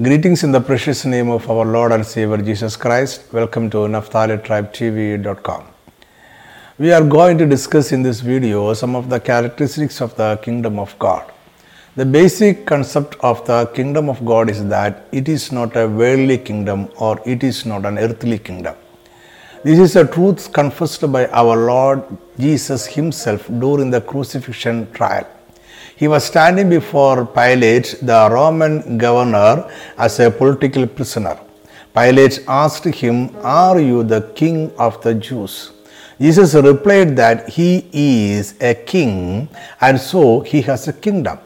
Greetings in the precious name of our Lord and Savior Jesus Christ. Welcome to NaphtaliTribeTV.com. We are going to discuss in this video some of the characteristics of the kingdom of God. The basic concept of the kingdom of God is that it is not a worldly kingdom or it is not an earthly kingdom. This is a truth confessed by our Lord Jesus Himself during the crucifixion trial. He was standing before Pilate, the Roman governor, as a political prisoner. Pilate asked him, Are you the king of the Jews? Jesus replied that he is a king and so he has a kingdom.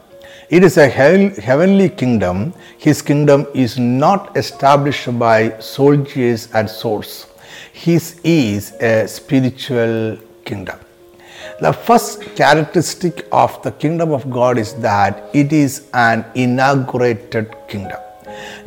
It is a heavenly kingdom. His kingdom is not established by soldiers and swords. His is a spiritual kingdom. The first characteristic of the kingdom of God is that it is an inaugurated kingdom.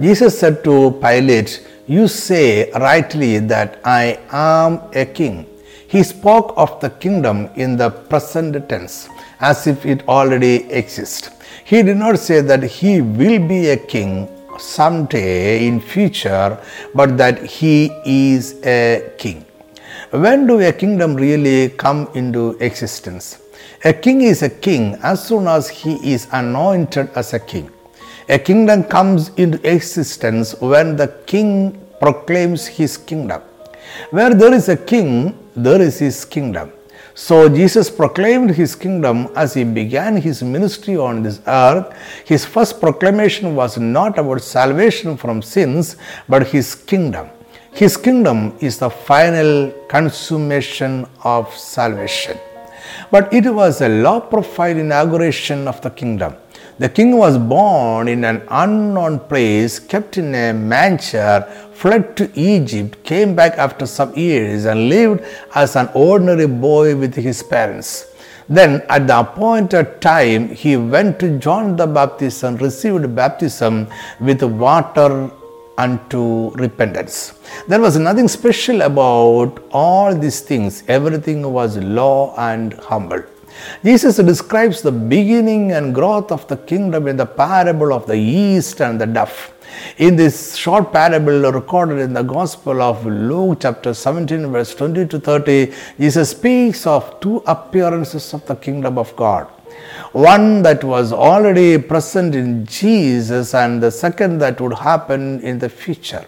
Jesus said to Pilate, You say rightly that I am a king. He spoke of the kingdom in the present tense as if it already exists. He did not say that he will be a king someday in future, but that he is a king. When do a kingdom really come into existence? A king is a king as soon as he is anointed as a king. A kingdom comes into existence when the king proclaims his kingdom. Where there is a king, there is his kingdom. So Jesus proclaimed his kingdom as he began his ministry on this earth. His first proclamation was not about salvation from sins, but his kingdom. His kingdom is the final consummation of salvation. But it was a low profile inauguration of the kingdom. The king was born in an unknown place, kept in a manger, fled to Egypt, came back after some years, and lived as an ordinary boy with his parents. Then, at the appointed time, he went to John the Baptist and received baptism with water unto repentance. There was nothing special about all these things, everything was low and humble. Jesus describes the beginning and growth of the kingdom in the parable of the yeast and the duff. In this short parable recorded in the Gospel of Luke, chapter 17, verse 20 to 30, Jesus speaks of two appearances of the kingdom of God one that was already present in Jesus, and the second that would happen in the future.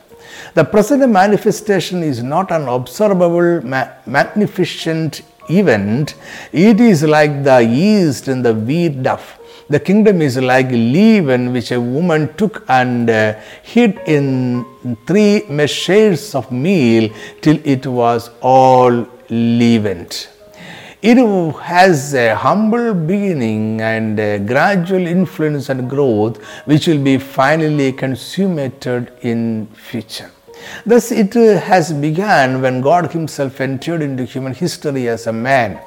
The present manifestation is not an observable, ma- magnificent event, it is like the yeast in the wheat duff. The kingdom is like leaven which a woman took and uh, hid in three measures of meal till it was all leavened. It has a humble beginning and a gradual influence and growth which will be finally consummated in future. Thus, it has begun when God Himself entered into human history as a man.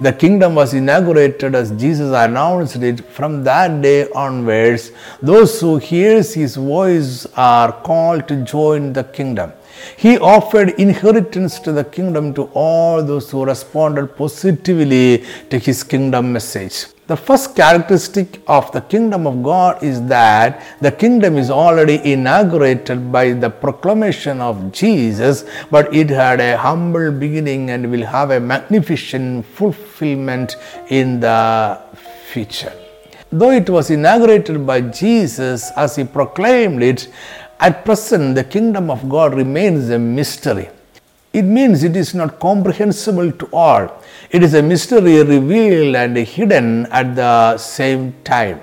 The kingdom was inaugurated as Jesus announced it. From that day onwards, those who hears His voice are called to join the kingdom. He offered inheritance to the kingdom to all those who responded positively to his kingdom message. The first characteristic of the kingdom of God is that the kingdom is already inaugurated by the proclamation of Jesus, but it had a humble beginning and will have a magnificent fulfillment in the future. Though it was inaugurated by Jesus as he proclaimed it, at present, the kingdom of God remains a mystery. It means it is not comprehensible to all. It is a mystery revealed and hidden at the same time.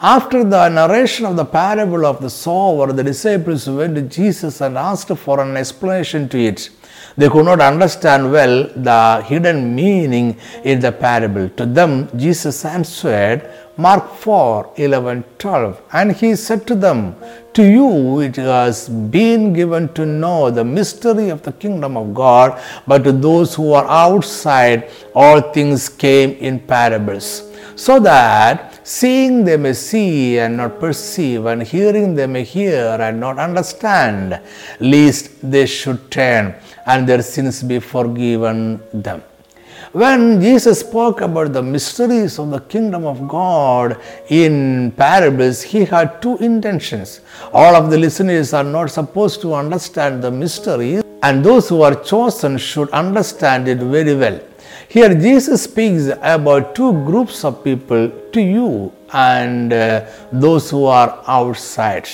After the narration of the parable of the sower, the disciples went to Jesus and asked for an explanation to it. They could not understand well the hidden meaning in the parable. To them, Jesus answered, Mark 4 11 12. And he said to them, To you it has been given to know the mystery of the kingdom of God, but to those who are outside, all things came in parables so that seeing they may see and not perceive, and hearing they may hear and not understand, lest they should turn and their sins be forgiven them. When Jesus spoke about the mysteries of the kingdom of God in parables, he had two intentions. All of the listeners are not supposed to understand the mysteries, and those who are chosen should understand it very well. Here, Jesus speaks about two groups of people to you and uh, those who are outside.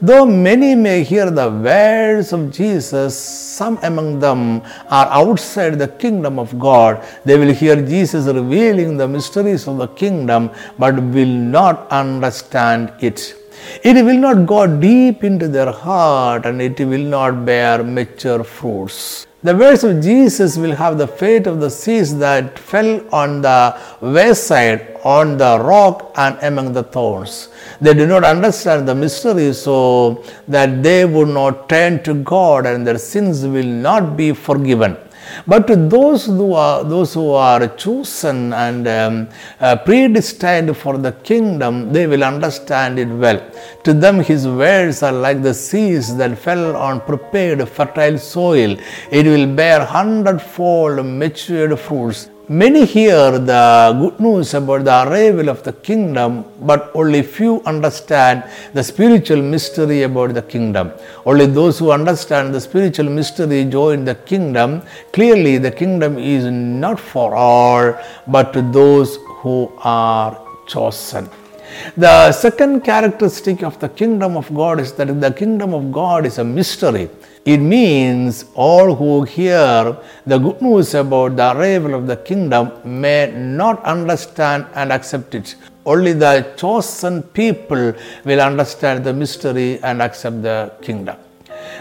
Though many may hear the words of Jesus, some among them are outside the kingdom of God. They will hear Jesus revealing the mysteries of the kingdom but will not understand it. It will not go deep into their heart and it will not bear mature fruits. The words of Jesus will have the fate of the seeds that fell on the wayside, on the rock, and among the thorns. They do not understand the mystery, so that they would not turn to God and their sins will not be forgiven. But to those who are, those who are chosen and um, uh, predestined for the kingdom, they will understand it well. To them, his words are like the seeds that fell on prepared fertile soil. It will bear hundredfold matured fruits Many hear the good news about the arrival of the kingdom, but only few understand the spiritual mystery about the kingdom. Only those who understand the spiritual mystery join the kingdom. Clearly, the kingdom is not for all, but to those who are chosen. The second characteristic of the kingdom of God is that the kingdom of God is a mystery. It means all who hear the good news about the arrival of the kingdom may not understand and accept it. Only the chosen people will understand the mystery and accept the kingdom.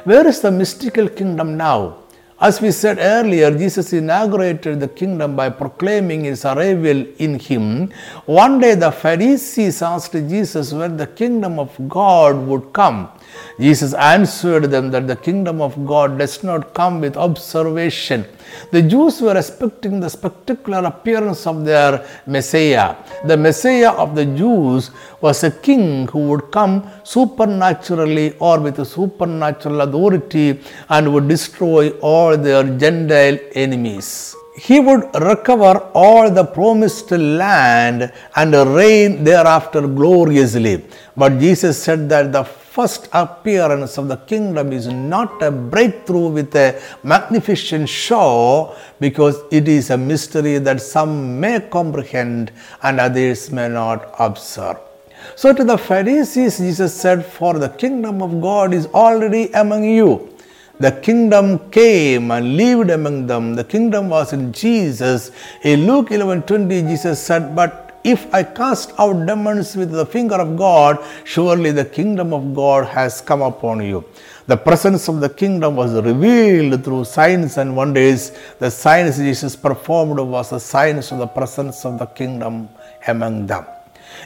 Where is the mystical kingdom now? As we said earlier, Jesus inaugurated the kingdom by proclaiming his arrival in him. One day the Pharisees asked Jesus when the kingdom of God would come. Jesus answered them that the kingdom of God does not come with observation. The Jews were expecting the spectacular appearance of their Messiah. The Messiah of the Jews was a king who would come supernaturally or with a supernatural authority and would destroy all their Gentile enemies he would recover all the promised land and reign thereafter gloriously. But Jesus said that the first appearance of the kingdom is not a breakthrough with a magnificent show because it is a mystery that some may comprehend and others may not observe. So to the Pharisees, Jesus said, For the kingdom of God is already among you. The kingdom came and lived among them. The kingdom was in Jesus. In Luke 11 20, Jesus said, But if I cast out demons with the finger of God, surely the kingdom of God has come upon you. The presence of the kingdom was revealed through signs and wonders. The signs Jesus performed was the signs of the presence of the kingdom among them.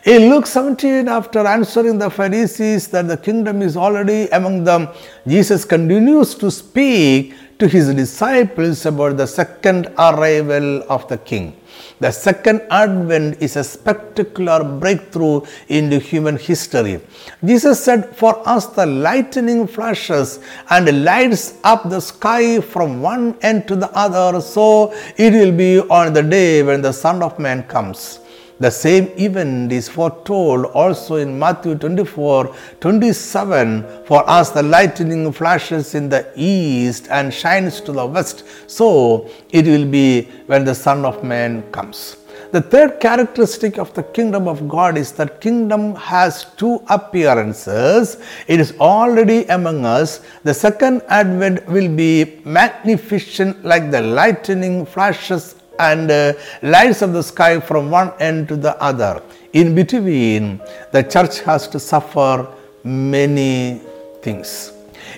In Luke 17, after answering the Pharisees that the kingdom is already among them, Jesus continues to speak to his disciples about the second arrival of the king. The second advent is a spectacular breakthrough into human history. Jesus said, For us the lightning flashes and lights up the sky from one end to the other, so it will be on the day when the Son of Man comes. The same event is foretold also in Matthew 24 27. For us the lightning flashes in the east and shines to the west, so it will be when the Son of Man comes. The third characteristic of the kingdom of God is that kingdom has two appearances. It is already among us. The second advent will be magnificent like the lightning flashes and uh, lights of the sky from one end to the other. In between, the church has to suffer many things.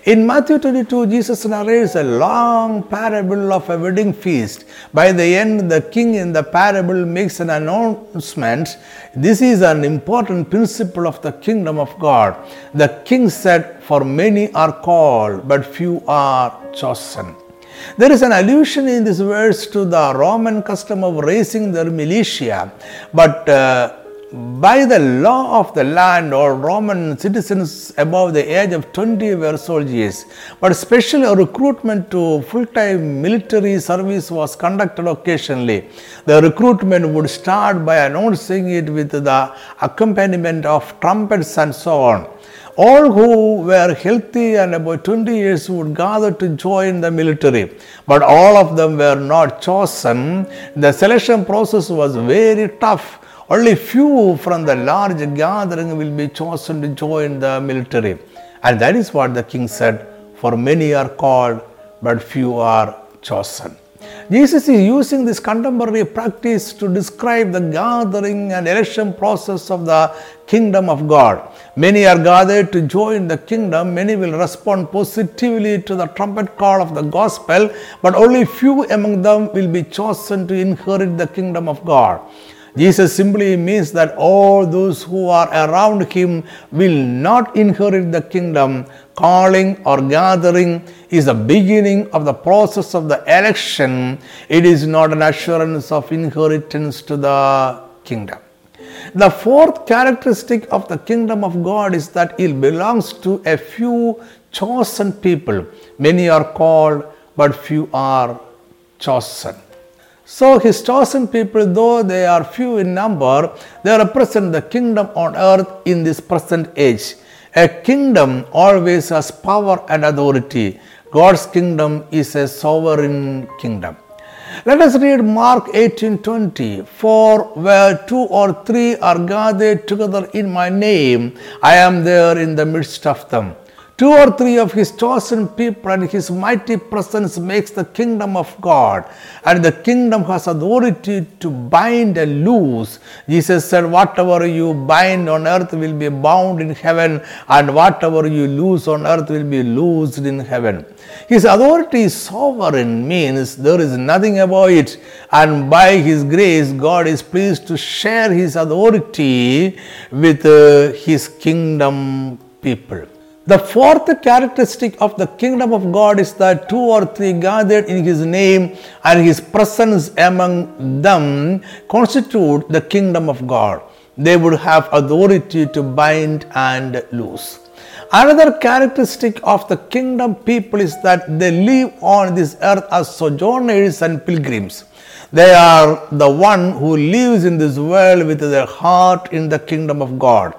In Matthew 22, Jesus narrates a long parable of a wedding feast. By the end, the king in the parable makes an announcement. This is an important principle of the kingdom of God. The king said, For many are called, but few are chosen. There is an allusion in this verse to the Roman custom of raising their militia, but uh, by the law of the land, all Roman citizens above the age of 20 were soldiers. But special recruitment to full time military service was conducted occasionally. The recruitment would start by announcing it with the accompaniment of trumpets and so on. All who were healthy and about 20 years would gather to join the military, but all of them were not chosen. The selection process was very tough only few from the large gathering will be chosen to join the military. And that is what the king said For many are called, but few are chosen. Jesus is using this contemporary practice to describe the gathering and election process of the kingdom of God. Many are gathered to join the kingdom, many will respond positively to the trumpet call of the gospel, but only few among them will be chosen to inherit the kingdom of God. Jesus simply means that all those who are around him will not inherit the kingdom. Calling or gathering is the beginning of the process of the election. It is not an assurance of inheritance to the kingdom. The fourth characteristic of the kingdom of God is that it belongs to a few chosen people. Many are called, but few are chosen. So his chosen people, though they are few in number, they represent the kingdom on earth in this present age. A kingdom always has power and authority. God's kingdom is a sovereign kingdom. Let us read Mark 18:20. For where two or three are gathered together in my name, I am there in the midst of them. Two or three of his chosen people and his mighty presence makes the kingdom of God. And the kingdom has authority to bind and loose. Jesus said, Whatever you bind on earth will be bound in heaven, and whatever you loose on earth will be loosed in heaven. His authority is sovereign, means there is nothing above it. And by his grace, God is pleased to share his authority with uh, his kingdom people. The fourth characteristic of the kingdom of God is that two or three gathered in His name and His presence among them constitute the kingdom of God. They would have authority to bind and loose. Another characteristic of the kingdom people is that they live on this earth as sojourners and pilgrims. They are the one who lives in this world with their heart in the kingdom of God.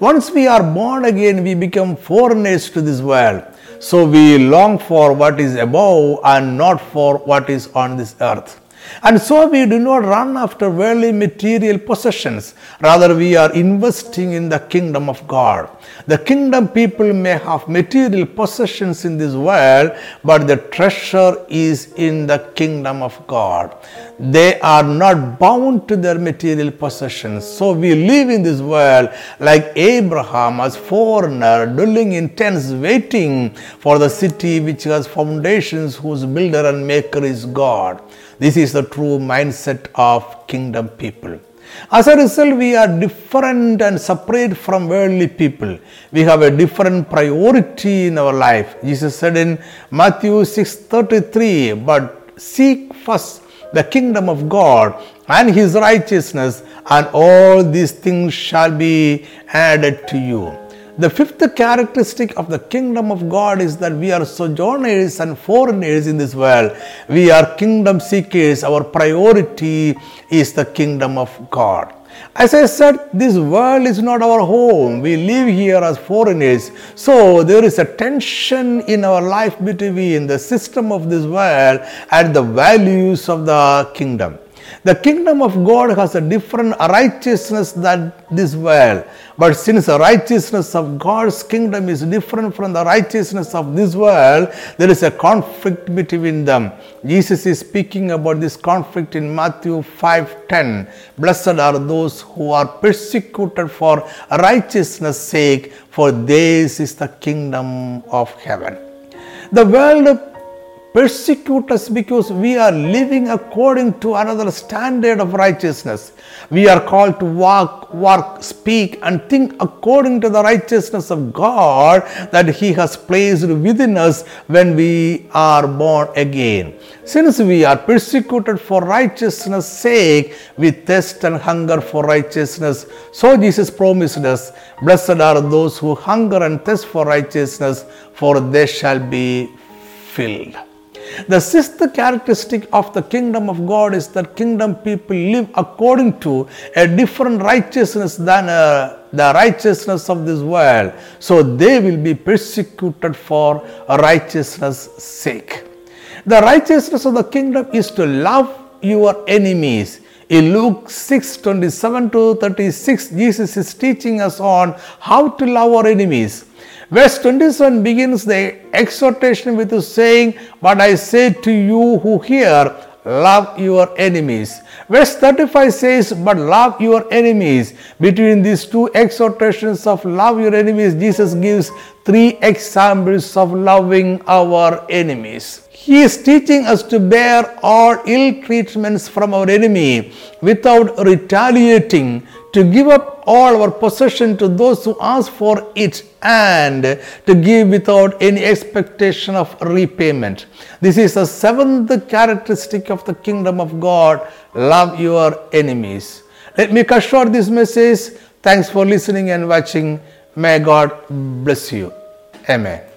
Once we are born again, we become foreigners to this world. So we long for what is above and not for what is on this earth. And so we do not run after worldly material possessions. Rather, we are investing in the kingdom of God. The kingdom people may have material possessions in this world, but the treasure is in the kingdom of God. They are not bound to their material possessions. So we live in this world like Abraham as foreigner, dwelling in tents, waiting for the city which has foundations, whose builder and maker is God. This is the true mindset of kingdom people. As a result, we are different and separate from worldly people. We have a different priority in our life. Jesus said in Matthew 6:33, "But seek first the kingdom of God and his righteousness, and all these things shall be added to you." The fifth characteristic of the kingdom of God is that we are sojourners and foreigners in this world. We are kingdom seekers. Our priority is the kingdom of God. As I said, this world is not our home. We live here as foreigners. So there is a tension in our life between the system of this world and the values of the kingdom. The kingdom of God has a different righteousness than this world. But since the righteousness of God's kingdom is different from the righteousness of this world, there is a conflict between them. Jesus is speaking about this conflict in Matthew 5:10. Blessed are those who are persecuted for righteousness' sake, for theirs is the kingdom of heaven. The world persecute us because we are living according to another standard of righteousness. We are called to walk, work, speak, and think according to the righteousness of God that He has placed within us when we are born again. Since we are persecuted for righteousness' sake, we thirst and hunger for righteousness. So Jesus promised us, Blessed are those who hunger and thirst for righteousness, for they shall be filled. The sixth characteristic of the kingdom of God is that kingdom people live according to a different righteousness than uh, the righteousness of this world. So they will be persecuted for righteousness' sake. The righteousness of the kingdom is to love your enemies. In Luke 6 27 to 36, Jesus is teaching us on how to love our enemies. Verse 27 begins the exhortation with saying, But I say to you who hear, love your enemies. Verse 35 says, But love your enemies. Between these two exhortations of love your enemies, Jesus gives three examples of loving our enemies. He is teaching us to bear all ill treatments from our enemy without retaliating to give up all our possession to those who ask for it and to give without any expectation of repayment. This is the seventh characteristic of the kingdom of God love your enemies. Let me cut short this message. Thanks for listening and watching. May God bless you. Amen.